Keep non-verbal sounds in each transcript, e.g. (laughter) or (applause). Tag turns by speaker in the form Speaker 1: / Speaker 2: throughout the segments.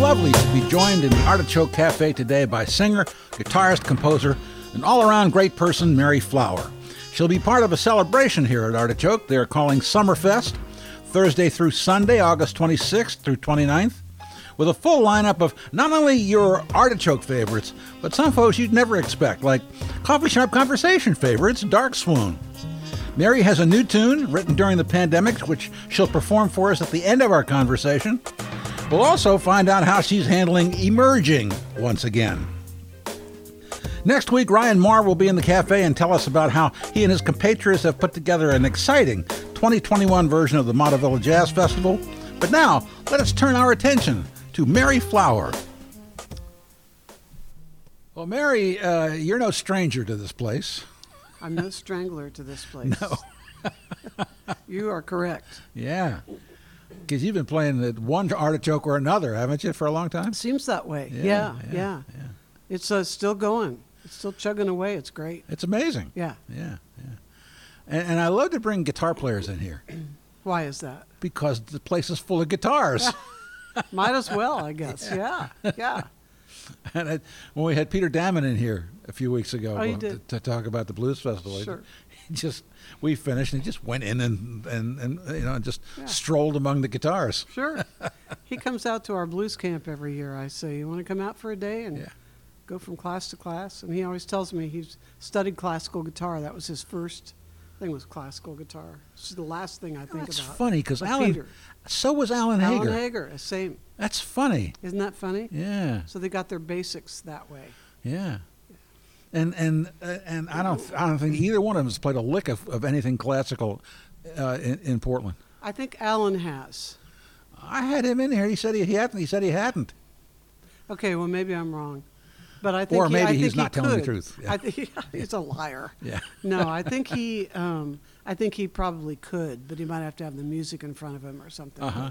Speaker 1: Lovely to be joined in the Artichoke Cafe today by singer, guitarist, composer, and all around great person Mary Flower. She'll be part of a celebration here at Artichoke they're calling Summerfest, Thursday through Sunday, August 26th through 29th, with a full lineup of not only your Artichoke favorites, but some folks you'd never expect, like Coffee Shop Conversation favorites, Dark Swoon. Mary has a new tune written during the pandemic, which she'll perform for us at the end of our conversation. We'll also find out how she's handling emerging once again. Next week, Ryan Marr will be in the cafe and tell us about how he and his compatriots have put together an exciting 2021 version of the Montavilla Jazz Festival. But now, let us turn our attention to Mary Flower. Well, Mary, uh, you're no stranger to this place.
Speaker 2: I'm no strangler to this (laughs) place.
Speaker 1: No. (laughs)
Speaker 2: you are correct.
Speaker 1: Yeah. Because you've been playing one artichoke or another, haven't you, for a long time?
Speaker 2: Seems that way.
Speaker 1: Yeah,
Speaker 2: Yeah,
Speaker 1: yeah,
Speaker 2: yeah.
Speaker 1: yeah.
Speaker 2: It's uh, still going. It's still chugging away. It's great.
Speaker 1: It's amazing.
Speaker 2: Yeah.
Speaker 1: Yeah, yeah. And, and I love to bring guitar players in here (clears throat)
Speaker 2: Why is that?
Speaker 1: because the place is full of guitars. (laughs)
Speaker 2: Might as well, I guess. (laughs) Yeah, yeah. (laughs)
Speaker 1: and I, when we had Peter Dammann in here a few weeks ago
Speaker 2: Oh,
Speaker 1: to, to talk about the blues festival,
Speaker 2: Sure. (laughs)
Speaker 1: just we finished and he just went in and and, and you know just
Speaker 2: Yeah.
Speaker 1: strolled among the guitars.
Speaker 2: Sure. (laughs) he comes out to our blues camp every year. I say, "You want to come out for a day and
Speaker 1: Yeah.
Speaker 2: go from class to class?" And he always tells me he's studied classical guitar. That was his first thing was classical guitar. It's the last thing I oh, think
Speaker 1: That's
Speaker 2: about.
Speaker 1: funny because Alan.
Speaker 2: Peter.
Speaker 1: So was Alan Hager.
Speaker 2: Alan.
Speaker 1: Hager,
Speaker 2: same.
Speaker 1: That's funny.
Speaker 2: Isn't that funny?
Speaker 1: Yeah,
Speaker 2: So they got their basics that way.
Speaker 1: yeah. And and uh, and I don't I don't think either one of them has played a lick of, of anything classical uh, in, in Portland.
Speaker 2: I think Alan has.
Speaker 1: I had him in here. He said he, he hadn't. He said he hadn't.
Speaker 2: Okay, well maybe I'm wrong, but I think
Speaker 1: Or
Speaker 2: he,
Speaker 1: maybe
Speaker 2: I
Speaker 1: he's
Speaker 2: think he
Speaker 1: not telling the truth. Yeah.
Speaker 2: I think (laughs) he's a liar.
Speaker 1: Yeah.
Speaker 2: No, I think he. Um, I think he probably could, but he might have to have the music in front of him or something.
Speaker 1: Uh huh.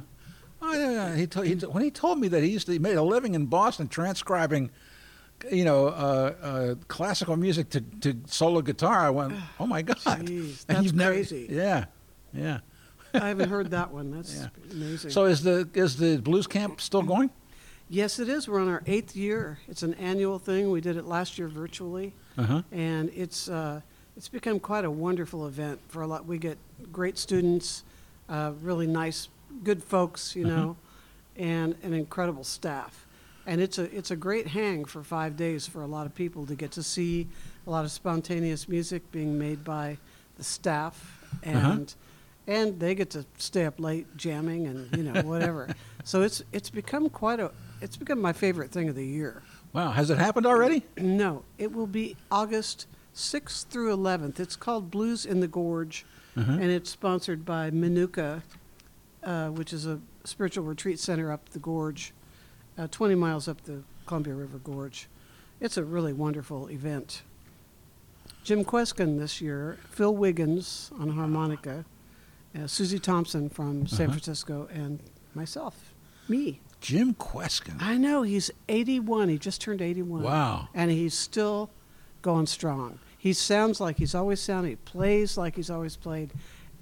Speaker 1: Oh. He, he t- when he told me that he used to, he made a living in Boston transcribing, you know, uh, uh, classical music to, to solo guitar. I went, oh my god,
Speaker 2: Jeez, (laughs) that's
Speaker 1: you've never-
Speaker 2: crazy.
Speaker 1: yeah, yeah.
Speaker 2: I haven't heard that one. (laughs) That's
Speaker 1: Yeah.
Speaker 2: amazing.
Speaker 1: So is the is the blues camp still going?
Speaker 2: yes, it is. We're on our eighth year. It's an annual thing. We did it last year virtually.
Speaker 1: Uh huh.
Speaker 2: and it's uh, it's become quite a wonderful event for a lot. We get great students, uh, really nice, good folks, you know, and an incredible staff. And it's a it's a great hang for five days for a lot of people to get to see a lot of spontaneous music being made by the staff, and and they get to stay up late jamming and you know (laughs) whatever. so it's it's become quite a it's become my favorite thing of the year.
Speaker 1: Wow, has it happened already? (clears throat)
Speaker 2: No, it will be August 6th through 11th. It's called Blues in the Gorge,
Speaker 1: Uh-huh.
Speaker 2: and it's sponsored by Menucha, uh, which is a spiritual retreat center up the gorge, uh, 20 miles up the Columbia River Gorge. It's a really wonderful event. Jim Kweskin this year, Phil Wiggins on harmonica, uh, Suzy Thompson from San
Speaker 1: Uh-huh.
Speaker 2: Francisco, and myself, me.
Speaker 1: Jim Kweskin.
Speaker 2: I know he's 81. He just turned 81.
Speaker 1: Wow.
Speaker 2: And he's still going strong. He sounds like he's always sounded. He plays like he's always played.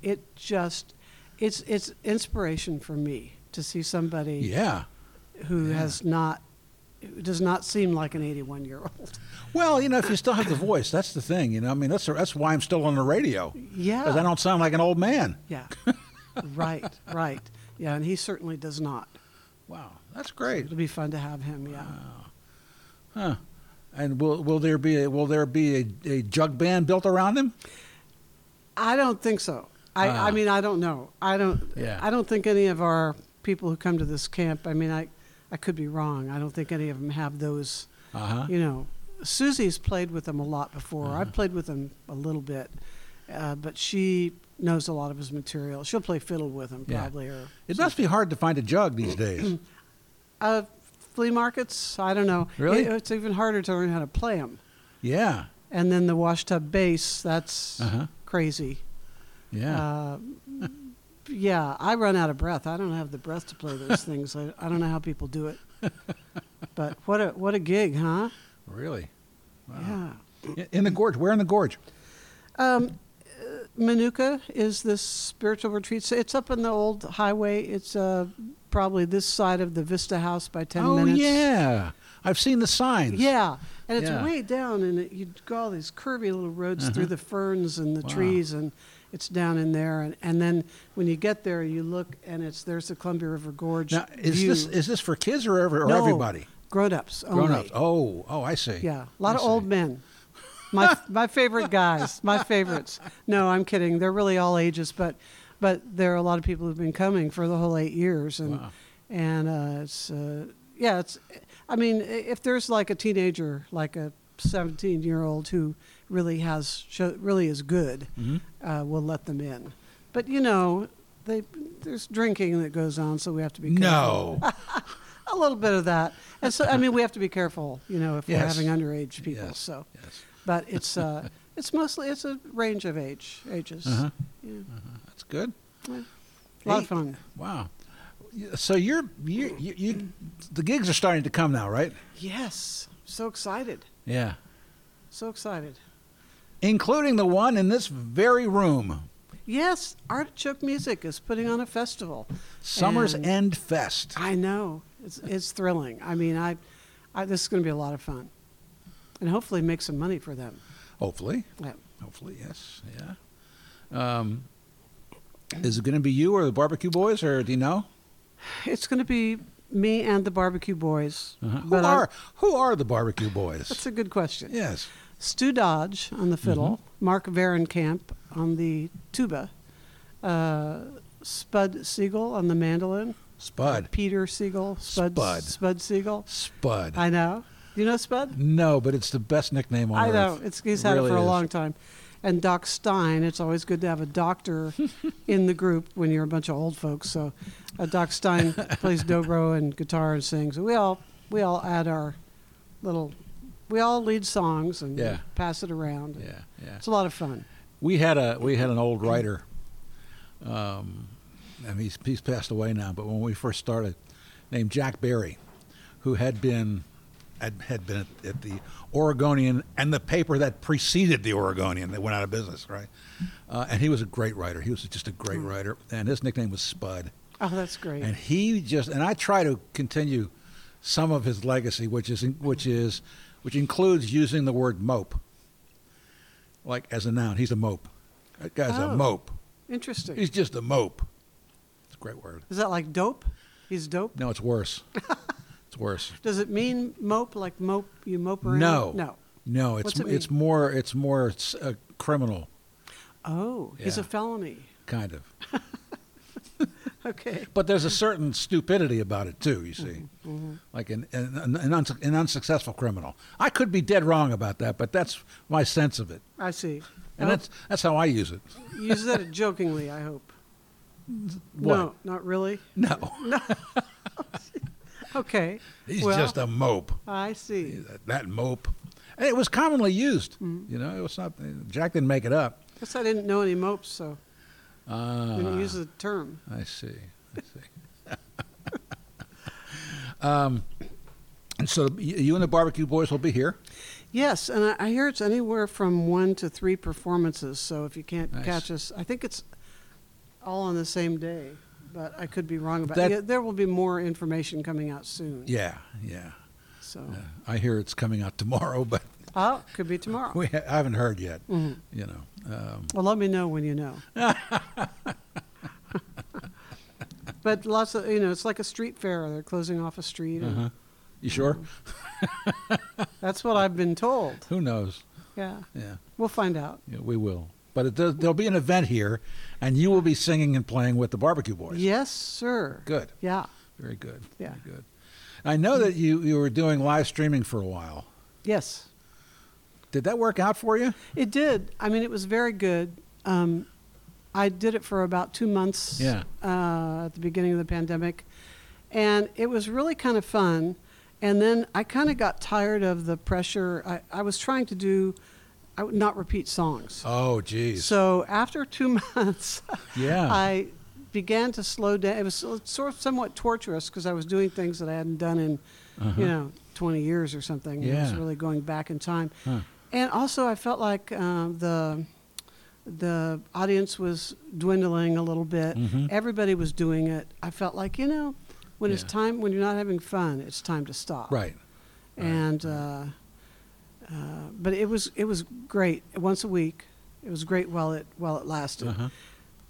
Speaker 2: It just, it's it's inspiration for me to see somebody
Speaker 1: Yeah.
Speaker 2: Who has not, who does not seem like an 81 year old. (laughs)
Speaker 1: Well, you know, if you still have the voice, that's the thing. You know, I mean, that's that's why I'm still on the radio
Speaker 2: Yeah.
Speaker 1: because I don't sound like an old man.
Speaker 2: Yeah. (laughs) right. Right. Yeah. And he certainly does not.
Speaker 1: Wow, that's great.
Speaker 2: It'll be fun to have him. Yeah.
Speaker 1: Huh. And will will there be a, will there be a, a jug band built around him?
Speaker 2: I don't think so. I,
Speaker 1: Ah.
Speaker 2: I mean, I don't know. I don't.
Speaker 1: Yeah.
Speaker 2: I don't think any of our people who come to this camp. I mean, I, I could be wrong. I don't think any of them have those.
Speaker 1: Uh huh.
Speaker 2: You know, Suzy's played with them a lot before.
Speaker 1: Uh-huh.
Speaker 2: I've played with them a little bit, uh, but she knows a lot of his material. She'll play fiddle with him
Speaker 1: Yeah.
Speaker 2: probably, or
Speaker 1: It must be hard to find a jug these (clears throat) days.
Speaker 2: uh, flea markets. I don't know.
Speaker 1: Really?
Speaker 2: It- it's even harder to learn how to play them.
Speaker 1: yeah.
Speaker 2: And then the washtub bass. That's
Speaker 1: Uh huh.
Speaker 2: crazy.
Speaker 1: Yeah.
Speaker 2: Uh, (laughs) yeah, I run out of breath. I don't have the breath to play those (laughs) things. I, I don't know how people do it. But what a what a gig, huh?
Speaker 1: really. Wow.
Speaker 2: Yeah.
Speaker 1: In- the gorge. Where in the gorge?
Speaker 2: Um, Menucha is this spiritual retreat. So It's up in the old highway. It's uh, probably this side of the Vista House by 10
Speaker 1: oh
Speaker 2: minutes.
Speaker 1: yeah, I've seen the signs.
Speaker 2: Yeah, and it's
Speaker 1: Yeah.
Speaker 2: way down, and it, you go all these curvy little roads
Speaker 1: Uh-huh.
Speaker 2: through the ferns and the
Speaker 1: Wow.
Speaker 2: trees, and it's down in there. And, and then when you get there, you look, and it's there's the Columbia River Gorge
Speaker 1: Now, is
Speaker 2: view.
Speaker 1: this is this for kids or, ever, or
Speaker 2: No,
Speaker 1: everybody?
Speaker 2: grown-ups
Speaker 1: Grown
Speaker 2: only.
Speaker 1: ups. Oh, oh, I see.
Speaker 2: Yeah, a lot
Speaker 1: I
Speaker 2: of old men. My (laughs) my favorite guys, my favorites. No, I'm kidding. They're really all ages, but but there are a lot of people who've been coming for the whole eight years, and
Speaker 1: Wow.
Speaker 2: and uh, it's uh, yeah, it's. I mean, if there's like a teenager, like a 17 year old who really has show, really is good,
Speaker 1: Mhm.
Speaker 2: uh, we'll let them in. But you know, they there's drinking that goes on, so we have to be careful.
Speaker 1: No. (laughs)
Speaker 2: a little bit of that. And so I mean, we have to be careful, you know, if we're having underage people.
Speaker 1: Yes.
Speaker 2: So,
Speaker 1: yes.
Speaker 2: but it's uh, (laughs) it's mostly it's a range of age ages.
Speaker 1: Uh-huh.
Speaker 2: Yeah.
Speaker 1: That's good.
Speaker 2: A lot
Speaker 1: Hey.
Speaker 2: of fun.
Speaker 1: Wow. So you're you, you you the gigs are starting to come now, right?
Speaker 2: Yes, so excited,
Speaker 1: Yeah.
Speaker 2: so excited.
Speaker 1: Including the one in this very room,
Speaker 2: Yes, Artichoke Music is putting on a festival.
Speaker 1: Summer's
Speaker 2: And-
Speaker 1: End Fest.
Speaker 2: I know it's it's thrilling. I mean, I, I this is going to be a lot of fun, and hopefully make some money for them.
Speaker 1: Hopefully.
Speaker 2: Yeah.
Speaker 1: Hopefully, yes. Yeah. Um, is it going to be you or the Barbecue Boys, or do you know?
Speaker 2: It's going to be me and the Barbecue Boys.
Speaker 1: Uh-huh. Who
Speaker 2: I-
Speaker 1: are who are the Barbecue Boys?
Speaker 2: That's a good question.
Speaker 1: yes.
Speaker 2: Stu Dodge on the fiddle,
Speaker 1: Mm-hmm.
Speaker 2: Mark Varenkamp on the tuba, uh, Spud Siegel on the mandolin,
Speaker 1: Spud.
Speaker 2: Peter Siegel, Spud,
Speaker 1: Spud.
Speaker 2: Spud Siegel.
Speaker 1: Spud.
Speaker 2: I know. Do you know Spud?
Speaker 1: no, but it's the best nickname on
Speaker 2: I
Speaker 1: earth.
Speaker 2: know. It's, he's
Speaker 1: It
Speaker 2: had
Speaker 1: really
Speaker 2: it for a
Speaker 1: is.
Speaker 2: long time. And Doc Stein, it's always good to have a doctor (laughs) in the group when you're a bunch of old folks. So uh, Doc Stein (laughs) plays dobro and guitar and sings. We all we all add our little, we all lead songs and
Speaker 1: Yeah.
Speaker 2: pass it around.
Speaker 1: Yeah, yeah.
Speaker 2: It's a lot of fun.
Speaker 1: We had a we had an old writer. Um, and he's he's passed away now. But when we first started, named Jack Barry, who had been had, had been at, at the Oregonian and the paper that preceded the Oregonian that went out of business, right? Uh, and he was a great writer. He was just a great writer, and his nickname was Spud.
Speaker 2: Oh, that's great.
Speaker 1: And he just and I try to continue some of his legacy, which is which is which includes using the word mope, like as a noun. He's a mope. That guy's
Speaker 2: Oh.
Speaker 1: a mope.
Speaker 2: Interesting.
Speaker 1: He's just a mope. It's a great word.
Speaker 2: Is that like dope? He's dope.
Speaker 1: No, it's worse. (laughs) it's worse.
Speaker 2: Does it mean mope? Like mope? You mope around?
Speaker 1: No.
Speaker 2: No.
Speaker 1: No, it's
Speaker 2: it
Speaker 1: it's more it's more it's a uh, criminal
Speaker 2: Oh, he's a felony.
Speaker 1: kind of.
Speaker 2: Okay.
Speaker 1: But there's a certain stupidity about it too. You see,
Speaker 2: Mm-hmm.
Speaker 1: like an an, an, an, an unsuccessful criminal. I could be dead wrong about that, but that's my sense of it,
Speaker 2: I see.
Speaker 1: and that's that's how I use it.
Speaker 2: use that jokingly, I hope.
Speaker 1: What?
Speaker 2: No, not really.
Speaker 1: No, (laughs) (laughs)
Speaker 2: Okay.
Speaker 1: he's
Speaker 2: well,
Speaker 1: just a mope.
Speaker 2: I see.
Speaker 1: That, that mope, and it was commonly used.
Speaker 2: Mm-hmm.
Speaker 1: You know, it was not. Jack didn't make it up.
Speaker 2: Guess I didn't know any mopes, so
Speaker 1: Ah,
Speaker 2: use the term.
Speaker 1: I see. I see. (laughs) um, and so you and the barbecue boys will be here.
Speaker 2: Yes, and I, I hear it's anywhere from one to three performances. So if you can't
Speaker 1: Nice.
Speaker 2: catch us, I think it's all on the same day, but I could be wrong about
Speaker 1: That-.
Speaker 2: Yeah, there will be more information coming out soon.
Speaker 1: Yeah, yeah.
Speaker 2: So,
Speaker 1: yeah. I hear it's coming out (laughs) tomorrow, but
Speaker 2: oh, could be tomorrow.
Speaker 1: we ha- I haven't heard yet.
Speaker 2: Mhm.
Speaker 1: You know. Um,
Speaker 2: Well, let me know when you know. (laughs) but lots of, you know, it's like a street fair. They're closing off a street. and
Speaker 1: uh-huh. You sure?
Speaker 2: That's what I've been told.
Speaker 1: Who knows?
Speaker 2: Yeah,
Speaker 1: Yeah,
Speaker 2: we'll find out.
Speaker 1: yeah, we will. But does, there'll be an event here, and you will be singing and playing with the barbecue boys.
Speaker 2: Yes, sir.
Speaker 1: Good.
Speaker 2: Yeah.
Speaker 1: Very good.
Speaker 2: Yeah.
Speaker 1: Very good. I know that you, you were doing live streaming for a while.
Speaker 2: Yes.
Speaker 1: Did that work out for you?
Speaker 2: It did. I mean, it was very good. Um, I did it for about two months
Speaker 1: Yeah.
Speaker 2: uh, at the beginning of the pandemic, and it was really kind of fun. And then I kind of got tired of the pressure. I, I was trying to do, I would not repeat songs.
Speaker 1: Oh, geez.
Speaker 2: So after two (laughs) months,
Speaker 1: yeah.
Speaker 2: I began to slow down. It was sort of somewhat torturous because I was doing things that I hadn't done in,
Speaker 1: Uh-huh.
Speaker 2: you know, 20 years or something. Yeah. It was really going back in time.
Speaker 1: Huh.
Speaker 2: And also, I felt like um, the the audience was dwindling a little bit.
Speaker 1: Mhm.
Speaker 2: Everybody was doing it. I felt like, you know, when it's time when you're not having fun, it's time to stop.
Speaker 1: Right. Right,
Speaker 2: And uh, uh, but it was it was great once a week. It was great while it while it lasted.
Speaker 1: Uh-huh.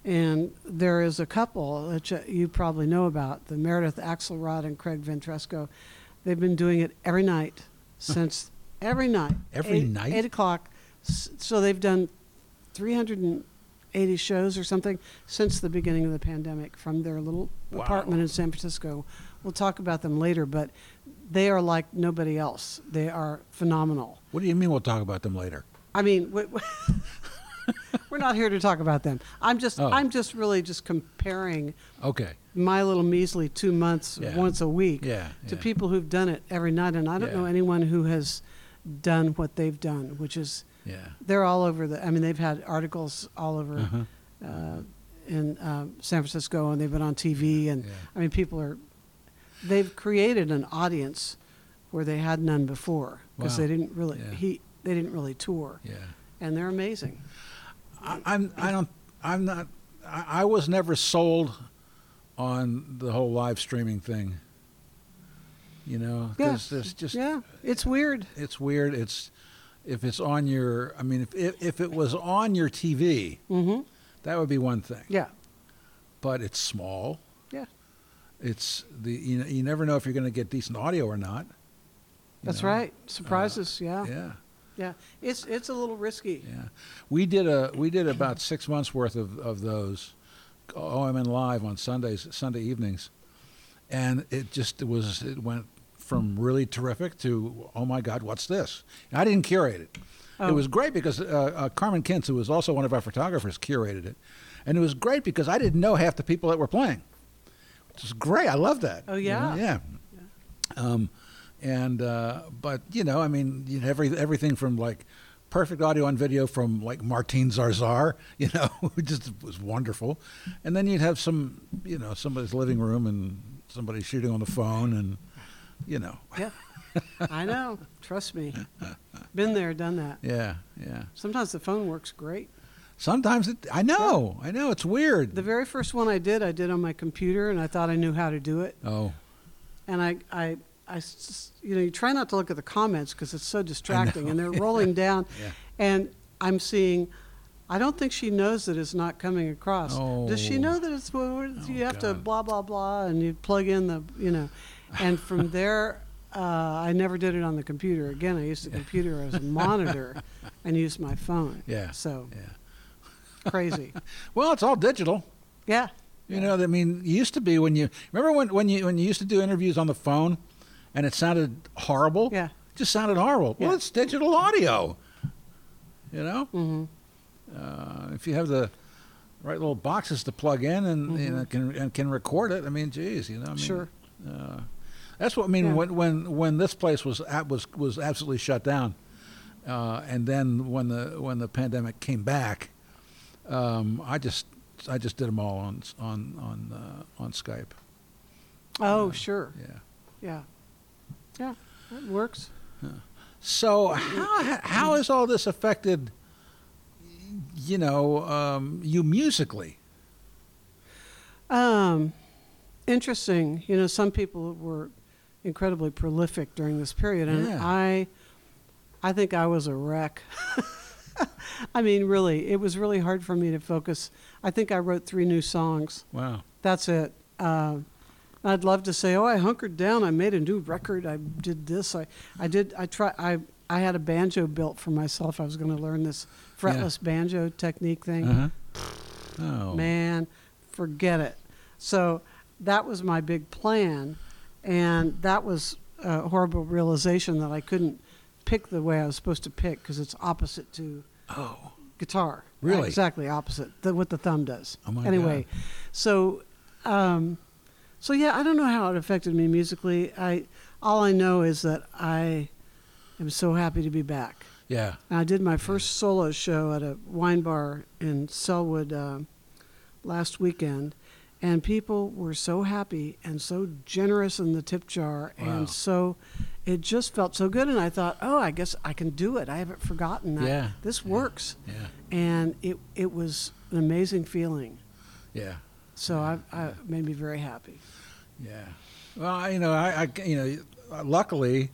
Speaker 2: And there is a couple that you- you probably know about, the Meredith Axelrod and Craig Ventresco. They've been doing it every night (laughs) since every night.
Speaker 1: Every
Speaker 2: eight,
Speaker 1: night?
Speaker 2: Eight o'clock. So they've done 380 shows or something since the beginning of the pandemic from their little
Speaker 1: Wow.
Speaker 2: apartment in San Francisco. We'll talk about them later, but they are like nobody else. They are phenomenal.
Speaker 1: What do you mean we'll talk about them later?
Speaker 2: I mean, we, (laughs) we're not here to talk about them. I'm just,
Speaker 1: Oh.
Speaker 2: I'm just really just comparing
Speaker 1: Okay.
Speaker 2: my little measly two months
Speaker 1: Yeah.
Speaker 2: once a week
Speaker 1: Yeah.
Speaker 2: to
Speaker 1: yeah.
Speaker 2: people who've done it every night, and I don't know anyone who has done what they've done, which is
Speaker 1: Yeah.
Speaker 2: they're all over the. I mean, they've had articles all over
Speaker 1: Uh-huh.
Speaker 2: uh, in uh, San Francisco, and they've been on TV, and
Speaker 1: Yeah.
Speaker 2: I mean, people are. They've created an audience where they had none before because
Speaker 1: Wow.
Speaker 2: they didn't really
Speaker 1: Yeah.
Speaker 2: he they didn't really tour,
Speaker 1: Yeah.
Speaker 2: and they're amazing.
Speaker 1: I, I'm. I don't. I'm not. I, I was never sold on the whole live streaming thing. You know,
Speaker 2: Yeah.
Speaker 1: there's, there's just
Speaker 2: yeah, it's weird.
Speaker 1: it's weird. It's if it's on your. I mean, if if, if it was on your TV,
Speaker 2: hmm
Speaker 1: that would be one thing.
Speaker 2: Yeah,
Speaker 1: But it's small.
Speaker 2: Yeah.
Speaker 1: It's the you, know, you never know if you're going to get decent audio or not.
Speaker 2: that's
Speaker 1: know?
Speaker 2: right. Surprises. yeah.
Speaker 1: Yeah.
Speaker 2: Yeah, it's it's a little risky.
Speaker 1: Yeah, we did a we did about six months worth of, of those OMN live on Sundays Sunday evenings, and it just it was it went from really terrific to oh my God what's this? And I didn't curate it.
Speaker 2: Oh.
Speaker 1: It was great because uh, uh, Carmen Kintz, who was also one of our photographers, curated it, and it was great because I didn't know half the people that were playing. Which is great. I love that.
Speaker 2: Oh,
Speaker 1: you know?
Speaker 2: yeah.
Speaker 1: yeah. Um, and uh, but you know, I mean, you know, every everything from like perfect audio and video from like Martin Zarzar, (laughs) you know, who just was wonderful, and then you'd have some, you know, somebody's living room and somebody shooting on the phone, and you know,
Speaker 2: Yeah, I (laughs) know. Trust me, been there, done that.
Speaker 1: yeah, yeah.
Speaker 2: Sometimes the phone works great.
Speaker 1: Sometimes it, I know, I know, it's weird.
Speaker 2: The very first one I did, I did on my computer, and I thought I knew how to do it.
Speaker 1: oh,
Speaker 2: And I, I, you know, you try not to look at the comments because it's so distracting, and they're (laughs) rolling down,
Speaker 1: Yeah.
Speaker 2: and I'm seeing. I don't think she knows that it's not coming across. Oh. Does she
Speaker 1: Oh.
Speaker 2: know that it's well, you oh, have to blah blah blah and you plug in the you know, and from there uh, I never did it on the computer again. I used the computer as a monitor and used my phone.
Speaker 1: Yeah.
Speaker 2: So
Speaker 1: yeah.
Speaker 2: crazy. (laughs)
Speaker 1: Well, it's all digital.
Speaker 2: Yeah.
Speaker 1: You know, I mean, used to be when you remember when when you when you used to do interviews on the phone, and it sounded horrible.
Speaker 2: Yeah.
Speaker 1: It just sounded horrible. Well, it's digital audio. You know,
Speaker 2: Mm-hmm.
Speaker 1: uh, if you have the right little boxes to plug in and you know, can and can record it, I mean, geez, you know, I mean,
Speaker 2: Mm-hmm. Sure.
Speaker 1: Uh, that's what I mean
Speaker 2: Yeah.
Speaker 1: when when when this place was at, was was absolutely shut down, uh, and then when the when the pandemic came back, um, I just I just did them all on on on uh, on Skype.
Speaker 2: Oh, sure.
Speaker 1: Yeah.
Speaker 2: Yeah. Yeah. That works.
Speaker 1: So how how has all this affected, you know, um, you musically?
Speaker 2: Um, interesting. You know, some people were incredibly prolific during this period, and
Speaker 1: Yeah.
Speaker 2: I, I think I was a wreck. (laughs) I mean, really, it was really hard for me to focus. I think I wrote three new songs.
Speaker 1: Wow.
Speaker 2: That's it. Uh, I'd love to say, oh, I hunkered down. I made a new record. I did this. I, I did. I try. I, I had a banjo built for myself. I was going to learn this fretless banjo technique thing.
Speaker 1: Uh-huh. Oh.
Speaker 2: Man, forget it. So that was my big plan, and that was a horrible realization that I couldn't pick the way I was supposed to pick because it's opposite to
Speaker 1: Oh.
Speaker 2: guitar.
Speaker 1: Really?
Speaker 2: Exactly opposite. The, what the thumb does.
Speaker 1: Oh, my
Speaker 2: anyway,
Speaker 1: God.
Speaker 2: so um, so yeah, I don't know how it affected me musically. I all I know is that I am so happy to be back.
Speaker 1: Yeah.
Speaker 2: And I did my first solo show at a wine bar in Sellwood uh, last weekend, and people were so happy and so generous in the tip jar,
Speaker 1: Wow.
Speaker 2: and so it just felt so good. And I thought, oh, I guess I can do it. I haven't forgotten that
Speaker 1: Yeah.
Speaker 2: this
Speaker 1: Yeah.
Speaker 2: works,
Speaker 1: Yeah.
Speaker 2: and it it was an amazing feeling.
Speaker 1: Yeah.
Speaker 2: So I, I made me very happy.
Speaker 1: Yeah. Well, I- you know, I, I you know, luckily,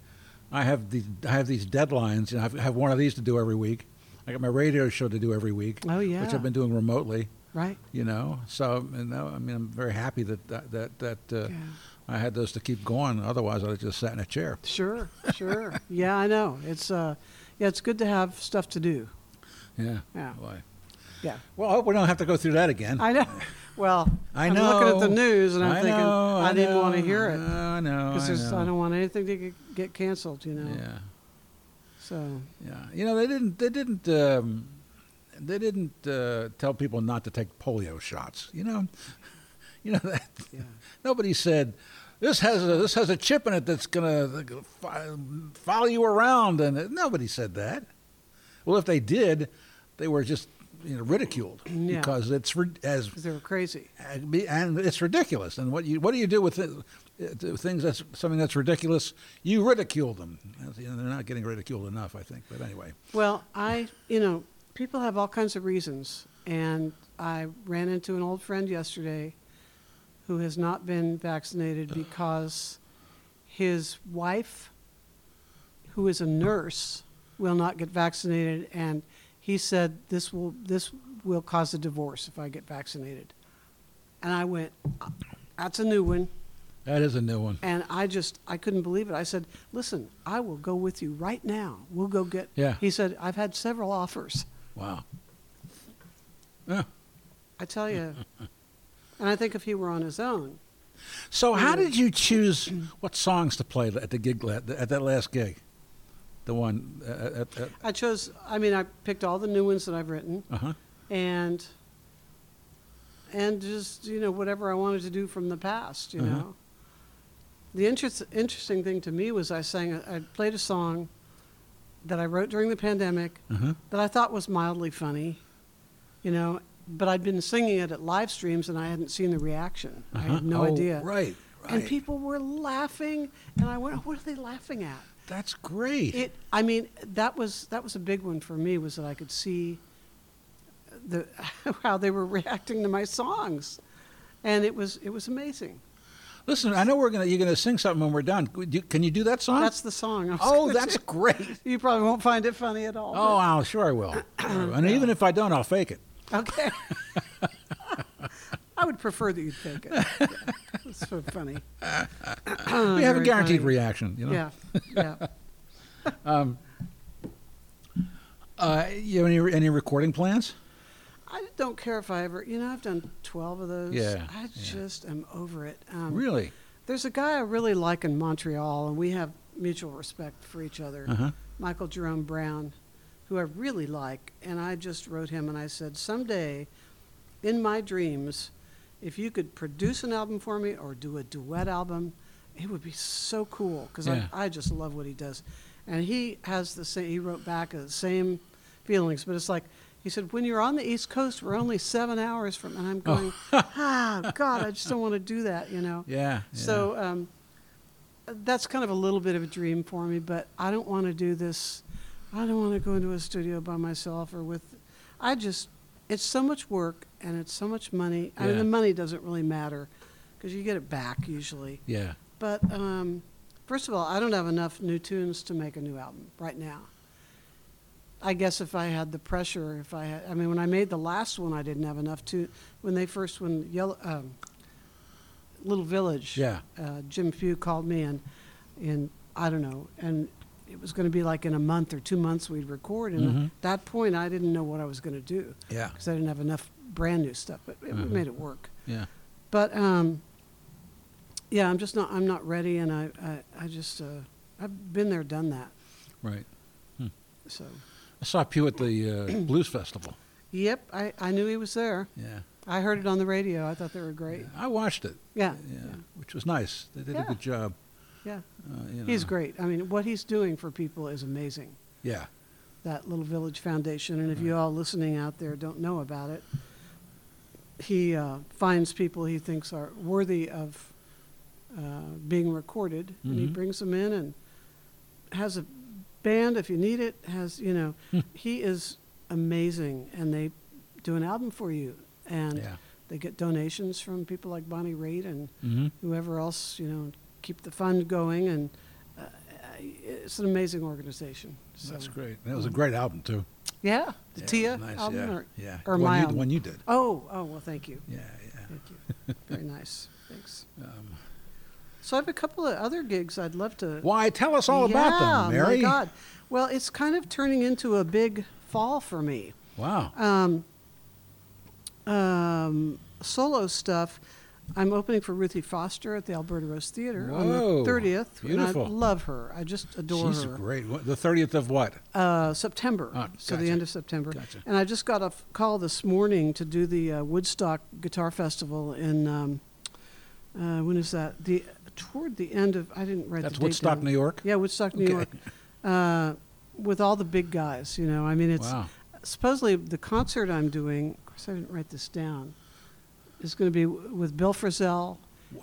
Speaker 1: I have these I have these deadlines. You know, I have one of these to do every week. I got my radio show to do every week,
Speaker 2: Oh yeah which.
Speaker 1: I've been doing remotely.
Speaker 2: Right.
Speaker 1: You know, so and I mean, I'm very happy that that that, that uh,
Speaker 2: Yeah.
Speaker 1: I had those to keep going. Otherwise, I'd have just sat in a chair.
Speaker 2: Sure, sure. yeah, I know. It's uh, yeah, it's good to have stuff to do.
Speaker 1: Yeah.
Speaker 2: Yeah.
Speaker 1: Boy.
Speaker 2: Yeah,
Speaker 1: Well, I hope we don't have to go through that again.
Speaker 2: I know. (laughs) Well,
Speaker 1: I
Speaker 2: am looking at the news and I'm
Speaker 1: I
Speaker 2: thinking
Speaker 1: know,
Speaker 2: I, didn't want to hear it
Speaker 1: I know.
Speaker 2: because
Speaker 1: I,
Speaker 2: I don't want anything to get, get canceled. You know.
Speaker 1: Yeah.
Speaker 2: So
Speaker 1: Yeah, you know they didn't. They didn't. Um, they didn't uh, tell people not to take polio shots. You know, (laughs) you know that.
Speaker 2: yeah.
Speaker 1: Nobody said this has a this has a chip in it that's gonna follow you around, and nobody said that. Well, if they did, they were just you know ridiculed
Speaker 2: Yeah.
Speaker 1: because it's as
Speaker 2: they were crazy.
Speaker 1: and it's ridiculous. And what you what do you do with it, uh, things that's something that's ridiculous? You ridicule them. You know, they're not getting ridiculed enough, I think. But anyway.
Speaker 2: Well, I, you know, people have all kinds of reasons. And I ran into an old friend yesterday who has not been vaccinated because his wife, who is a nurse, will not get vaccinated. And he said, this will, this will cause a divorce if I get vaccinated. And I went, that's a new one.
Speaker 1: That is a new one.
Speaker 2: And I just, I couldn't believe it. I said, listen, I will go with you right now. We'll go get.
Speaker 1: Yeah.
Speaker 2: He said, I've had several offers.
Speaker 1: Wow. Yeah.
Speaker 2: I tell you. and I think if he were on his own,
Speaker 1: So, how did you choose what songs to play at the gig at that last gig? The one uh, at, at
Speaker 2: I chose, I mean, I picked all the new ones that I've written
Speaker 1: uh huh.
Speaker 2: and, and just, you know, whatever I wanted to do from the past, you
Speaker 1: Uh-huh.
Speaker 2: know. The interest, interesting thing to me was I sang, I played a song that I wrote during the pandemic
Speaker 1: Uh huh.
Speaker 2: that I thought was mildly funny, you know, but I'd been singing it at live streams and I hadn't seen the reaction. I had no
Speaker 1: oh,
Speaker 2: idea.
Speaker 1: Right. Right.
Speaker 2: And people were laughing, and I went, "What are they laughing at?"
Speaker 1: That's great.
Speaker 2: It. I mean, that was that was a big one for me. Was that I could see the (laughs) how they were reacting to my songs, and it was it was amazing.
Speaker 1: Listen, I know we're gonna you're gonna sing something when we're done. Can you do that song?
Speaker 2: That's the song.
Speaker 1: Oh, that's great. (laughs)
Speaker 2: You probably won't find it funny at all.
Speaker 1: Oh, I'll, sure I will. (clears throat) and even if I don't, I'll fake it.
Speaker 2: okay. (laughs) I would prefer that you take it. (laughs) Yeah, it's so funny.
Speaker 1: we have a guaranteed
Speaker 2: funny.
Speaker 1: reaction. You know.
Speaker 2: Yeah, yeah.
Speaker 1: Uh, you have any any recording plans?
Speaker 2: I don't care if I ever, you know, I've done 12 of those.
Speaker 1: Yeah,
Speaker 2: I
Speaker 1: yeah.
Speaker 2: just am over it. Um,
Speaker 1: Really?
Speaker 2: There's a guy I really like in Montreal, and we have mutual respect for each other,
Speaker 1: Uh huh.
Speaker 2: Michael Jerome Brown, who I really like. And I just wrote him and I said, someday in my dreams, if you could produce an album for me or do a duet album, it would be so cool because
Speaker 1: Yeah.
Speaker 2: I, I just love what he does. And he has the same, he wrote back the same feelings, but it's like, he said, when you're on the East Coast, we're only seven hours from, and I'm going, ah, God, I just don't want to do that, you know?
Speaker 1: Yeah. yeah.
Speaker 2: So um, that's kind of a little bit of a dream for me, but I don't want to do this. I don't want to go into a studio by myself or with. I just, it's so much work and it's so much money. I mean, the money doesn't really matter because you get it back usually.
Speaker 1: yeah.
Speaker 2: But um, first of all, I don't have enough new tunes to make a new album right now. I guess if I had the pressure, if I had, I mean, when I made the last one, I didn't have enough to. When they first, when Yellow, um, Little Village,
Speaker 1: Yeah.
Speaker 2: uh, Jim Pugh called me and, and I don't know, and it was going to be like in a month or two months we'd record. And
Speaker 1: Mhm.
Speaker 2: at that point, I didn't know what I was going to do
Speaker 1: Yeah.
Speaker 2: because I didn't have enough brand new stuff. But it, we
Speaker 1: Mhm.
Speaker 2: made it work.
Speaker 1: Yeah.
Speaker 2: But um, yeah, I'm just not. I'm not ready, and I, I, I just, uh, I've been there, done that.
Speaker 1: Right.
Speaker 2: So,
Speaker 1: I saw Pugh at the uh, (clears throat) Blues Festival.
Speaker 2: yep, I, I knew he was there.
Speaker 1: Yeah.
Speaker 2: I heard it on the radio. I thought they were great.
Speaker 1: I watched it.
Speaker 2: Yeah,
Speaker 1: Yeah.
Speaker 2: yeah,
Speaker 1: Which was nice. They did a
Speaker 2: Yeah.
Speaker 1: good job.
Speaker 2: yeah.
Speaker 1: Uh, you
Speaker 2: He's
Speaker 1: know.
Speaker 2: great. I mean, what he's doing for people is amazing.
Speaker 1: Yeah.
Speaker 2: That Little Village Foundation, and if you all listening out there don't know about it, he uh, finds people he thinks are worthy of uh, being recorded, and he
Speaker 1: Mhm.
Speaker 2: brings them in and has a band if you need it. Has you know,
Speaker 1: Hmm.
Speaker 2: he is amazing, and they do an album for you, and
Speaker 1: Yeah.
Speaker 2: they get donations from people like Bonnie Raitt and
Speaker 1: Mm-hmm.
Speaker 2: whoever else, you know, keep the fund going. And uh, it's an amazing organization. So,
Speaker 1: That's great. That was a great album too.
Speaker 2: Yeah, the
Speaker 1: Yeah,
Speaker 2: Tia
Speaker 1: nice,
Speaker 2: album,
Speaker 1: yeah,
Speaker 2: or,
Speaker 1: yeah.
Speaker 2: or
Speaker 1: the one you, the one you did.
Speaker 2: oh, oh, well, thank you,
Speaker 1: Yeah, yeah.
Speaker 2: thank you, very nice, thanks. (laughs)
Speaker 1: Um,
Speaker 2: So I have a couple of other gigs I'd love to.
Speaker 1: why? Tell us all about them, Mary.
Speaker 2: Oh my God, well, it's kind of turning into a big fall for me.
Speaker 1: Wow.
Speaker 2: Um, um, solo stuff. I'm opening for Ruthie Foster at the Alberta Rose Theater on the 30th.
Speaker 1: beautiful.
Speaker 2: And I love her. I just adore her.
Speaker 1: She's great. The thirtieth of what?
Speaker 2: Uh, September.
Speaker 1: Ah,
Speaker 2: So the end of September.
Speaker 1: Gotcha.
Speaker 2: And I just got a f- call this morning to do the uh, Woodstock Guitar Festival in, um, uh, when is that? The Toward the end of, I didn't write
Speaker 1: That's
Speaker 2: the date
Speaker 1: Woodstock,
Speaker 2: down.
Speaker 1: New York.
Speaker 2: Yeah, Woodstock, New
Speaker 1: Okay.
Speaker 2: York. Uh, with all the big guys, you know. I mean, it's
Speaker 1: Wow.
Speaker 2: supposedly the concert I'm doing, of course, I didn't write this down, is going to be w- with Bill Frisell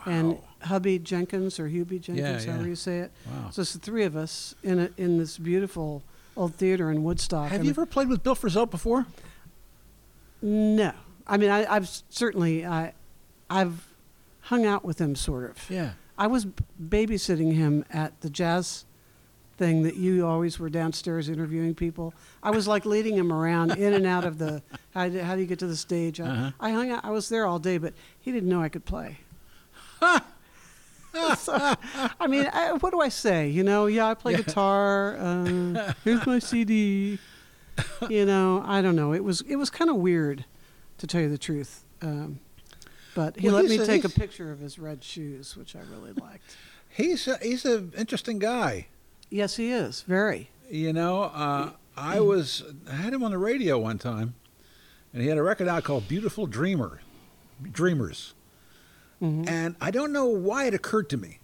Speaker 2: and
Speaker 1: Wow.
Speaker 2: Hubby Jenkins or Hubie Jenkins,
Speaker 1: yeah.
Speaker 2: however you say it.
Speaker 1: Wow.
Speaker 2: So it's the three of us in a, in this beautiful old theater in Woodstock.
Speaker 1: Have
Speaker 2: And
Speaker 1: you ever played with Bill Frisell before?
Speaker 2: No, I mean I, I've certainly I, I've hung out with him sort of.
Speaker 1: Yeah.
Speaker 2: I was babysitting him at the jazz thing that you always were downstairs interviewing people. I was like leading him around in and out of the (laughs) how do, how do you get to the stage? I,
Speaker 1: Uh-huh.
Speaker 2: I hung out. I was there all day, but he didn't know I could play. (laughs) So, I mean, I, what do I say? You know, yeah, I play guitar. Uh, here's my CD. (laughs) You know, I don't know. It was it was kind of weird, to tell you the truth. Um, but he
Speaker 1: Well,
Speaker 2: let me
Speaker 1: a-
Speaker 2: take a picture of his red shoes, which I really liked.
Speaker 1: He's a, he's an interesting guy.
Speaker 2: Yes, he is very.
Speaker 1: You know, uh, I (clears throat) was I had him on the radio one time, and he had a record out called "Beautiful Dreamer," Dreamers,
Speaker 2: Mhm.
Speaker 1: and I don't know why it occurred to me.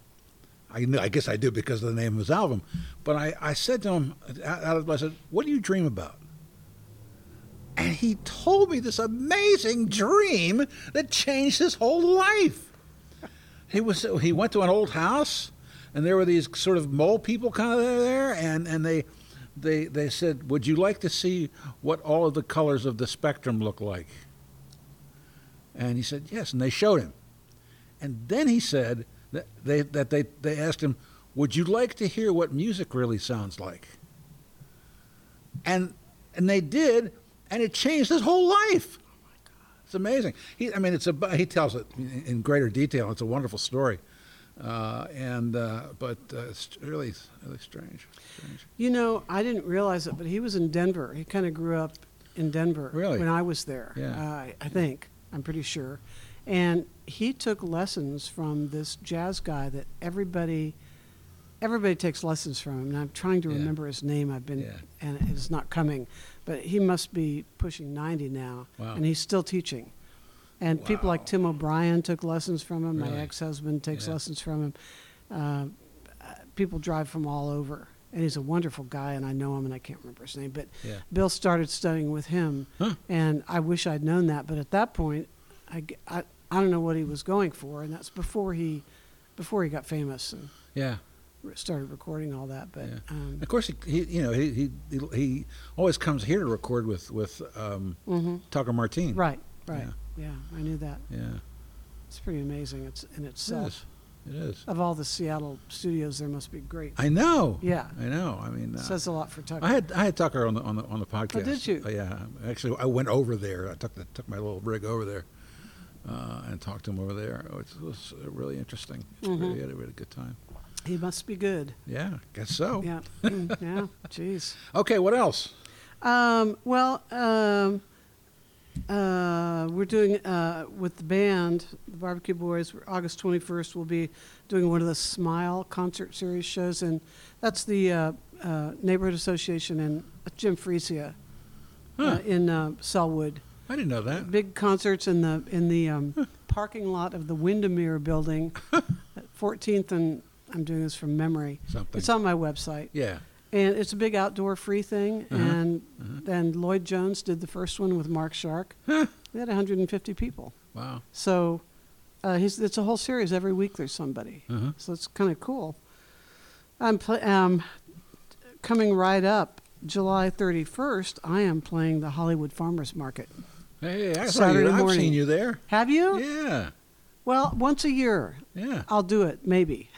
Speaker 1: I knew, I guess I do because of the name of his album, but I, I said to him, out out of I said, "What do you dream about?" And he told me this amazing dream that changed his whole life. He was he went to an old house, and there were these sort of mole people kind of there, and and they they they said, "Would you like to see what all of the colors of the spectrum look like?" And he said, "Yes," and they showed him. And then he said that they that they they asked him, "Would you like to hear what music really sounds like?" And and they did, and it changed his whole life. It's amazing. He, I mean, it's a. He tells it in greater detail. It's a wonderful story, uh, and uh, but uh, it's really really strange. strange.
Speaker 2: You know, I didn't realize it, but he was in Denver. He kind of grew up in Denver
Speaker 1: Really?
Speaker 2: when I was there.
Speaker 1: Yeah.
Speaker 2: Uh, I think I'm pretty sure, and he took lessons from this jazz guy that everybody. Everybody takes lessons from him, and I'm trying to
Speaker 1: Yeah.
Speaker 2: remember his name. I've been,
Speaker 1: Yeah.
Speaker 2: and it's not coming, but he must be pushing 90 now,
Speaker 1: Wow.
Speaker 2: and he's still teaching. And people like Tim O'Brien took lessons from him. My ex-husband takes
Speaker 1: Yeah.
Speaker 2: lessons from him. Uh, uh, people drive from all over, and he's a wonderful guy, and I know him, and I can't remember his name. But
Speaker 1: Yeah.
Speaker 2: Bill started studying with him,
Speaker 1: Huh.
Speaker 2: and I wish I'd known that. But at that point, I I don't know what he was going for, and that's before he, before he got famous and
Speaker 1: Yeah.
Speaker 2: Started recording all that. But
Speaker 1: Yeah.
Speaker 2: um,
Speaker 1: Of course, he, he you know he, he he always comes here to record with with um,
Speaker 2: mhm.
Speaker 1: Tucker Martine.
Speaker 2: right, right, yeah. I knew that.
Speaker 1: Yeah.
Speaker 2: It's pretty amazing. It's in itself.
Speaker 1: is. It is.
Speaker 2: Of all the Seattle studios, there must be great.
Speaker 1: I know.
Speaker 2: Yeah.
Speaker 1: I know. I mean, uh,
Speaker 2: Says a lot for Tucker.
Speaker 1: I had I had Tucker on the on the on the podcast.
Speaker 2: did you?
Speaker 1: Uh, yeah. Actually, I went over there. I took the, took my little rig over there, uh, and talked to him over there. It was, it was really interesting.
Speaker 2: Mhm.
Speaker 1: Really had a really good time.
Speaker 2: He must be good.
Speaker 1: Yeah. Guess so.
Speaker 2: Yeah, Mm, yeah. Jeez.
Speaker 1: Okay. What else?
Speaker 2: Um, well, um, uh, we're doing uh, with the band, the Barbecue Boys. August 21st, we'll be doing one of the Smile concert series shows, and that's the uh, uh, neighborhood association in Jim Friesia
Speaker 1: Huh.
Speaker 2: uh, in uh, Sellwood.
Speaker 1: I didn't know that.
Speaker 2: Big concerts in the in the um, parking lot of the Windermere Building, (laughs) at 14th and I'm doing this from memory.
Speaker 1: Something.
Speaker 2: It's on my website.
Speaker 1: yeah.
Speaker 2: And it's a big outdoor free thing.
Speaker 1: Uh-huh.
Speaker 2: And
Speaker 1: Uh-huh.
Speaker 2: then Lloyd Jones did the first one with Mark Shark. (laughs)
Speaker 1: Huh.
Speaker 2: We had 150 people.
Speaker 1: Wow.
Speaker 2: So uh, he's, it's a whole series. Every week there's somebody.
Speaker 1: Uh-huh.
Speaker 2: So it's kind of cool. I'm pl- um, coming right up July 31st. I am playing the Hollywood Farmers Market.
Speaker 1: Hey, I saw
Speaker 2: Saturday
Speaker 1: you. I've seen you there.
Speaker 2: Have you?
Speaker 1: Yeah,
Speaker 2: Well, once a year,
Speaker 1: yeah.
Speaker 2: I'll do it maybe.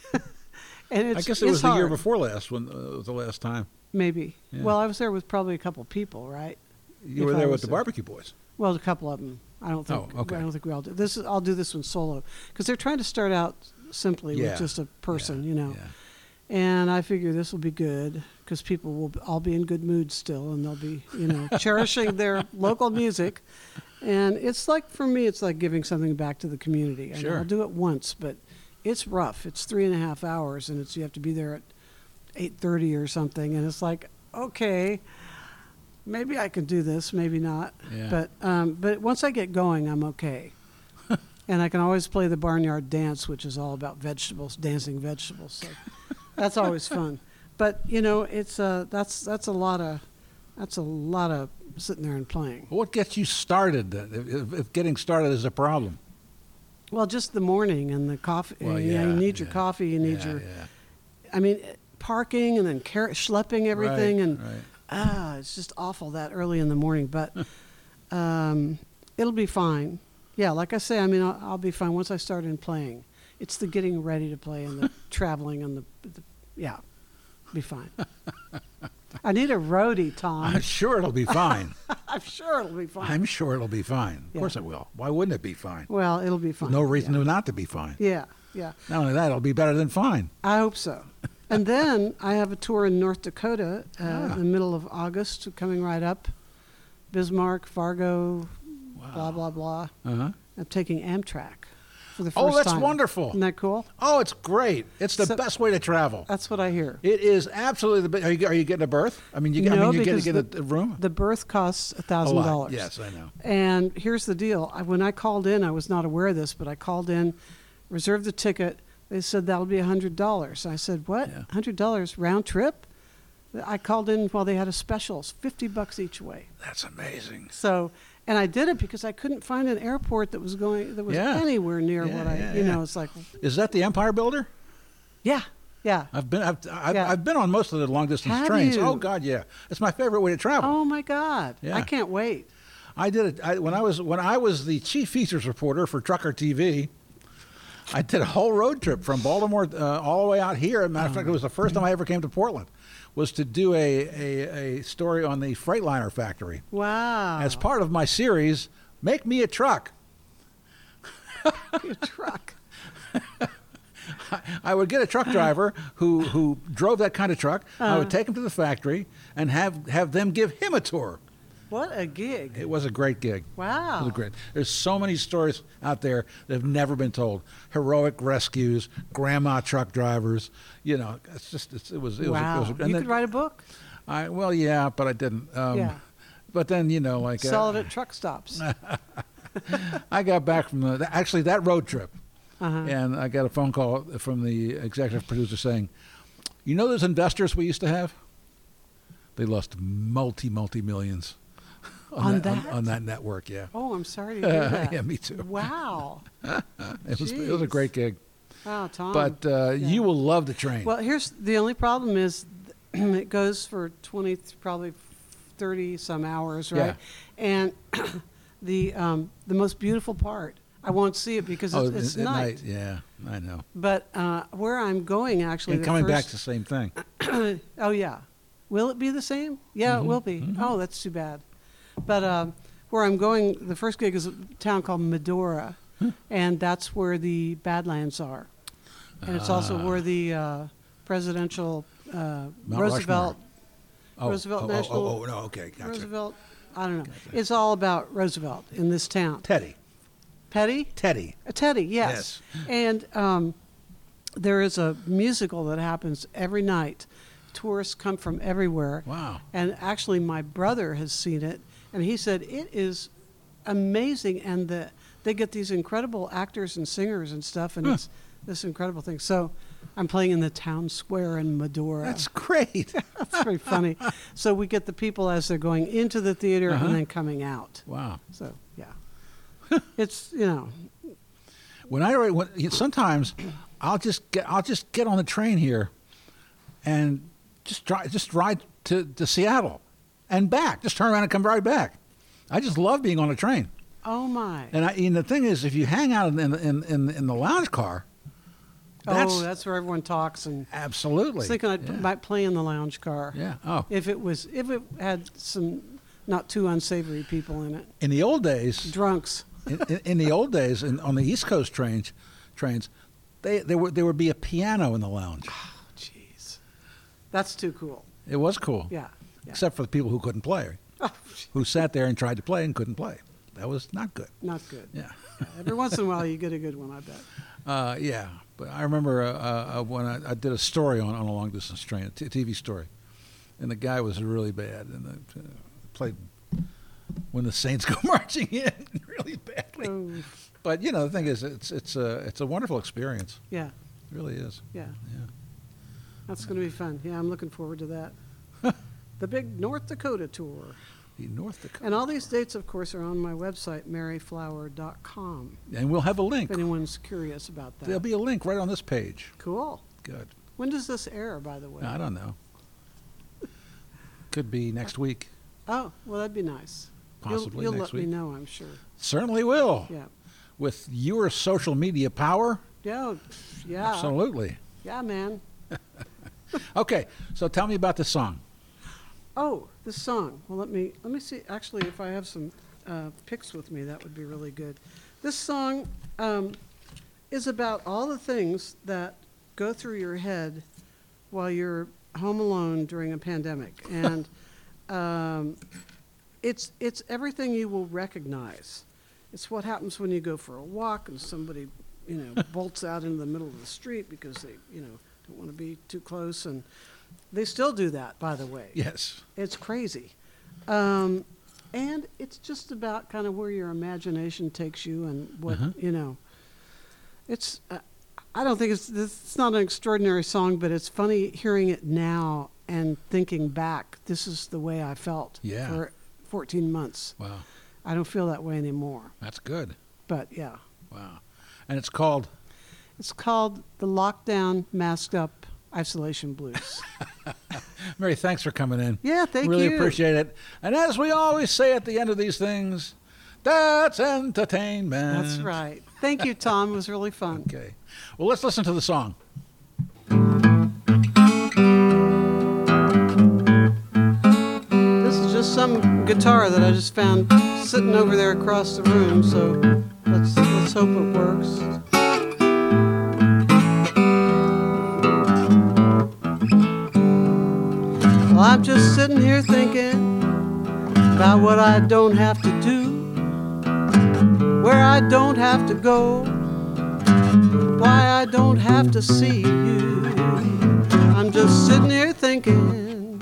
Speaker 2: And
Speaker 1: I guess it was the year before last when uh, the last time
Speaker 2: Maybe.
Speaker 1: Yeah.
Speaker 2: Well, I was there with probably a couple people, right?
Speaker 1: you
Speaker 2: If
Speaker 1: were there with the
Speaker 2: there.
Speaker 1: barbecue boys.
Speaker 2: Well, a couple of them. I don't think.
Speaker 1: Oh, okay.
Speaker 2: I don't think we all do this. Is, I'll do this one solo because they're trying to start out simply
Speaker 1: Yeah.
Speaker 2: with just a person,
Speaker 1: Yeah,
Speaker 2: you know.
Speaker 1: yeah.
Speaker 2: And I figure this will be good because people will all be in good mood still, and they'll be, you know, (laughs) cherishing their local music. And it's like for me, it's like giving something back to the community.
Speaker 1: Sure.
Speaker 2: I'll do it once, but it's rough. It's three and a half hours, and it's you have to be there at eight thirty or something, and it's like, okay, maybe I can do this, maybe not.
Speaker 1: Yeah.
Speaker 2: But um, but once I get going, I'm okay. (laughs) and I can always play the barnyard dance, which is all about vegetables, dancing vegetables. So that's always (laughs) fun. But you know, it's uh, that's that's a lot of that's a lot of sitting there and playing.
Speaker 1: What gets you started? If, if getting started is a problem?
Speaker 2: Well, just the morning and the coffee.
Speaker 1: Well,
Speaker 2: you, know, you
Speaker 1: yeah,
Speaker 2: need your coffee. You need
Speaker 1: yeah,
Speaker 2: your.
Speaker 1: yeah.
Speaker 2: I mean, parking and then car- schlepping everything
Speaker 1: Right,
Speaker 2: and
Speaker 1: right.
Speaker 2: ah, it's just awful that early in the morning. But (laughs) um, it'll be fine. Yeah, like I say, I mean, I'll, I'll be fine once I start in playing. It's the getting ready to play and the (laughs) traveling and the, the yeah, be fine. (laughs) I need a roadie, Tom.
Speaker 1: I'm sure it'll be fine. (laughs)
Speaker 2: I'm sure it'll be fine.
Speaker 1: I'm sure it'll be fine. Of
Speaker 2: Yeah.
Speaker 1: course it will. Why wouldn't it be fine?
Speaker 2: well, it'll be fine.
Speaker 1: No reason
Speaker 2: yeah.
Speaker 1: not to be fine.
Speaker 2: Yeah, yeah.
Speaker 1: Not only that, it'll be better than fine.
Speaker 2: I hope so. And then I have a tour in North Dakota uh,
Speaker 1: Ah.
Speaker 2: in the middle of August, coming right up. Bismarck, Fargo, blah blah blah.
Speaker 1: Uh-huh.
Speaker 2: I'm taking Amtrak for the oh, first
Speaker 1: Oh, that's
Speaker 2: time.
Speaker 1: wonderful.
Speaker 2: Isn't that cool?
Speaker 1: Oh, it's great. It's the
Speaker 2: So-
Speaker 1: best way to travel.
Speaker 2: That's what I hear.
Speaker 1: It is absolutely the best. Are you, are you getting a berth? I mean, you, I
Speaker 2: No,
Speaker 1: mean, you get, get a,
Speaker 2: the-
Speaker 1: a room?
Speaker 2: The berth costs a
Speaker 1: a
Speaker 2: thousand
Speaker 1: lot.
Speaker 2: dollars.
Speaker 1: Yes, I know.
Speaker 2: And here's the deal. I, when I called in, I was not aware of this, but I called in, reserved the ticket. They said that'll be hundred dollars. I said, "What?
Speaker 1: Yeah.
Speaker 2: Hundred dollars round trip?" I called in while they had a special, fifty bucks each way.
Speaker 1: That's amazing.
Speaker 2: So, and I did it because I couldn't find an airport that was going that was
Speaker 1: Yeah.
Speaker 2: anywhere near
Speaker 1: Yeah,
Speaker 2: what I,
Speaker 1: yeah,
Speaker 2: you know, it's like,
Speaker 1: Is that the Empire Builder?
Speaker 2: yeah, yeah.
Speaker 1: I've been I've, I've. I've been on most of the long distance
Speaker 2: Have
Speaker 1: trains.
Speaker 2: you?
Speaker 1: Oh God, yeah. It's my favorite way to travel.
Speaker 2: Oh my God,
Speaker 1: Yeah.
Speaker 2: I can't wait.
Speaker 1: I did it I, when I was when I was the chief features reporter for Trucker TV. I did a whole road trip from Baltimore uh, all the way out here. As a matter of fact, it was the first time I ever came to Portland. Was to do a, a, a story on the Freightliner factory
Speaker 2: Wow,
Speaker 1: as part of my series. Make me a truck.
Speaker 2: your truck. (laughs)
Speaker 1: I would get a truck driver who, who drove that kind of truck. I
Speaker 2: Uh-huh.
Speaker 1: would take him to the factory and have, have them give him a tour.
Speaker 2: What a gig!
Speaker 1: It was a great gig. It
Speaker 2: Wow.
Speaker 1: was great. There's so many stories out there that have never been told. Heroic rescues, grandma truck drivers. You know, it's just it's, it was it
Speaker 2: wow,
Speaker 1: was. It was
Speaker 2: you could write a book.
Speaker 1: I well, yeah, but I didn't. Um,
Speaker 2: Yeah.
Speaker 1: But then you know, like
Speaker 2: Sell
Speaker 1: uh,
Speaker 2: it at truck stops. (laughs)
Speaker 1: I got back from the actually that road trip,
Speaker 2: Uh-huh.
Speaker 1: and I got a phone call from the executive producer saying, "You know those investors we used to have? They lost multi multi millions
Speaker 2: On
Speaker 1: that, on,
Speaker 2: that?
Speaker 1: on that network. Yeah,
Speaker 2: Oh, I'm sorry to (laughs) hear that.
Speaker 1: yeah, me too.
Speaker 2: Wow. (laughs)
Speaker 1: It was it was a great gig,
Speaker 2: Wow, Tom.
Speaker 1: but uh,
Speaker 2: yeah.
Speaker 1: you will love the train.
Speaker 2: well, here's the only problem is (clears throat) it goes for 20, probably 30 some hours, right? Yeah. And (clears throat) the um, the most beautiful part, I won't see it because
Speaker 1: oh,
Speaker 2: it's, it's
Speaker 1: at
Speaker 2: night.
Speaker 1: Yeah, I know.
Speaker 2: But uh, where I'm going actually,
Speaker 1: And coming back
Speaker 2: first-
Speaker 1: to the same thing. (clears throat)
Speaker 2: oh yeah, will it be the same? Yeah,
Speaker 1: Mm-hmm.
Speaker 2: it will be. Oh, that's too bad. But uh, where I'm going, the first gig is a town called Medora, and that's where the Badlands are, and it's also
Speaker 1: Ah.
Speaker 2: where the uh, presidential uh,
Speaker 1: Mount
Speaker 2: Roosevelt
Speaker 1: Oh,
Speaker 2: Roosevelt
Speaker 1: oh, oh,
Speaker 2: National-
Speaker 1: Oh, oh, no, okay, gotcha.
Speaker 2: Roosevelt. I don't know. It's all about Roosevelt in this town.
Speaker 1: Teddy,
Speaker 2: Petty.
Speaker 1: Teddy.
Speaker 2: Uh, Teddy, yes. And um, there is a musical that happens every night. Tourists come from everywhere.
Speaker 1: Wow.
Speaker 2: And actually, my brother has seen it, and he said it is amazing. And the, they get these incredible actors and singers and stuff, and it's this incredible thing. So I'm playing in the town square in Medora.
Speaker 1: That's great. (laughs)
Speaker 2: That's very funny. So we get the people as they're going into the theater
Speaker 1: Uh-huh.
Speaker 2: and then coming out.
Speaker 1: wow.
Speaker 2: So, yeah. (laughs) it's, you know,
Speaker 1: When I write- when, sometimes I'll just get I'll just get on the train here, and just drive just ride to, to Seattle, and back. Just turn around and come right back. I just love being on a train.
Speaker 2: Oh my!
Speaker 1: And, I, and the thing is, if you hang out in in in, in the lounge car, oh, that's,
Speaker 2: oh, that's where everyone talks and.
Speaker 1: absolutely.
Speaker 2: I was thinking I
Speaker 1: yeah.
Speaker 2: might play in the lounge car.
Speaker 1: yeah. Oh,
Speaker 2: If it was, if it had some not too unsavory people in it,
Speaker 1: in the old days,
Speaker 2: drunks.
Speaker 1: in, in, in the old days, in, on the East Coast trains, trains, they there would there would be a piano in the lounge. (sighs)
Speaker 2: Oh, jeez, that's too cool.
Speaker 1: It was cool,
Speaker 2: Yeah. Yeah.
Speaker 1: except for the people who couldn't play, (laughs)
Speaker 2: Oh,
Speaker 1: who sat there and tried to play and couldn't play. That was not good.
Speaker 2: not good.
Speaker 1: Yeah.
Speaker 2: Every once in a while, you get a good one. I bet. (laughs)
Speaker 1: Uh, yeah, but I remember uh, uh, when I, I did a story on, on a long distance train, a t- TV story, and the guy was really bad and uh, played when the Saints (laughs) go marching in really badly.
Speaker 2: Oh,
Speaker 1: But you know, the thing is, it's it's a it's a wonderful experience.
Speaker 2: yeah,
Speaker 1: It really is.
Speaker 2: yeah.
Speaker 1: Yeah.
Speaker 2: That's going to be fun. Yeah, I'm looking forward to that. The big North Dakota tour.
Speaker 1: The North Dakota,
Speaker 2: And all these dates, of course, are on my website, maryflower.com,
Speaker 1: and we'll have a link.
Speaker 2: if anyone's curious about that.
Speaker 1: There'll be a link right on this page.
Speaker 2: cool.
Speaker 1: Good.
Speaker 2: When does this air, by the way?
Speaker 1: I don't know. Could be next week.
Speaker 2: Oh, well, that'd be nice.
Speaker 1: Possibly
Speaker 2: you'll, you'll
Speaker 1: next
Speaker 2: let
Speaker 1: week.
Speaker 2: me know, I'm sure.
Speaker 1: Certainly will.
Speaker 2: Yeah.
Speaker 1: With your social media power,
Speaker 2: Yeah, yeah,
Speaker 1: absolutely.
Speaker 2: yeah, man. (laughs)
Speaker 1: Okay, so tell me about the song.
Speaker 2: Oh, this song. Well, let me let me see. Actually, if I have some uh, pics with me, that would be really good. This song um, is about all the things that go through your head while you're home alone during a pandemic, (laughs) and um, it's it's everything you will recognize. It's what happens when you go for a walk and somebody, you know, (laughs) bolts out into the middle of the street because they, you know, don't want to be too close, and they still do that, by the way.
Speaker 1: Yes.
Speaker 2: It's crazy. Um, and it's just about kind of where your imagination takes you and what,
Speaker 1: Uh-huh.
Speaker 2: you know. It's, uh, I don't think it's, it's not an extraordinary song, but it's funny hearing it now and thinking back. This is the way I felt
Speaker 1: Yeah.
Speaker 2: for 14 months.
Speaker 1: Wow.
Speaker 2: I don't feel that way anymore.
Speaker 1: That's good.
Speaker 2: But yeah.
Speaker 1: Wow. And it's called
Speaker 2: It's called The Lockdown Masked Up Isolation Blues. (laughs)
Speaker 1: Mary. Thanks for coming in.
Speaker 2: yeah, thank
Speaker 1: really
Speaker 2: you.
Speaker 1: Really appreciate it. And as we always say at the end of these things, that's entertainment.
Speaker 2: That's right. Thank you, Tom. It was really fun. (laughs)
Speaker 1: Okay. Well, let's listen to the song.
Speaker 2: This is just some guitar that I just found sitting over there across the room, so let's let's hope it works. Well, I'm just sitting here thinking about what I don't have to do, where I don't have to go, why I don't have to see you. I'm just sitting here thinking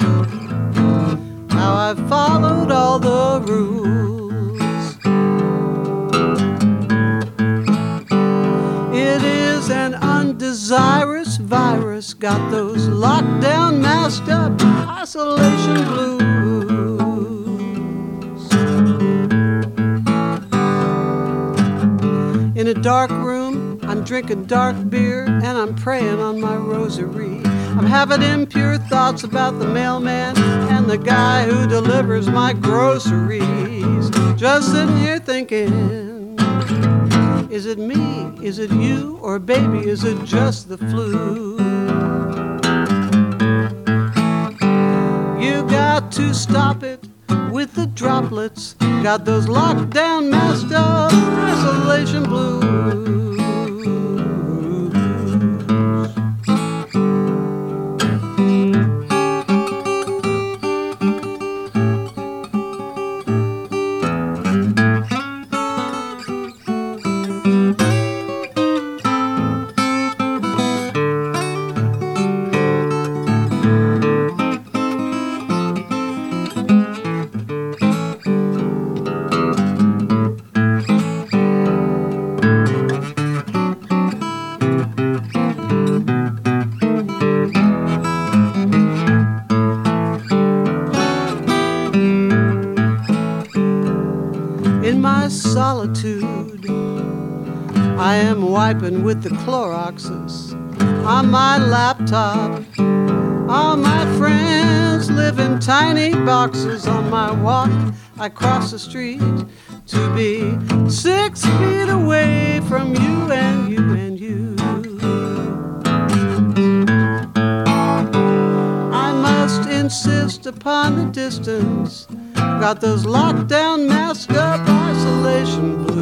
Speaker 2: how I've followed all the rules. It is an undesirous virus, got those lockdown, masked up isolation blues. In a dark room, I'm drinking dark beer and I'm praying on my rosary. I'm having impure thoughts about the mailman and the guy who delivers my groceries. Just sitting here thinking, is it me? Is it you? Or baby, is it just the flu? You got to stop it with the droplets. Got those lockdown, masked up isolation blues. Am wiping with the Cloroxes on my laptop. All my friends live in tiny boxes on my walk. I cross the street to be six feet away from you and you and you. I must insist upon the distance. Got those lockdown, mask up, isolation blues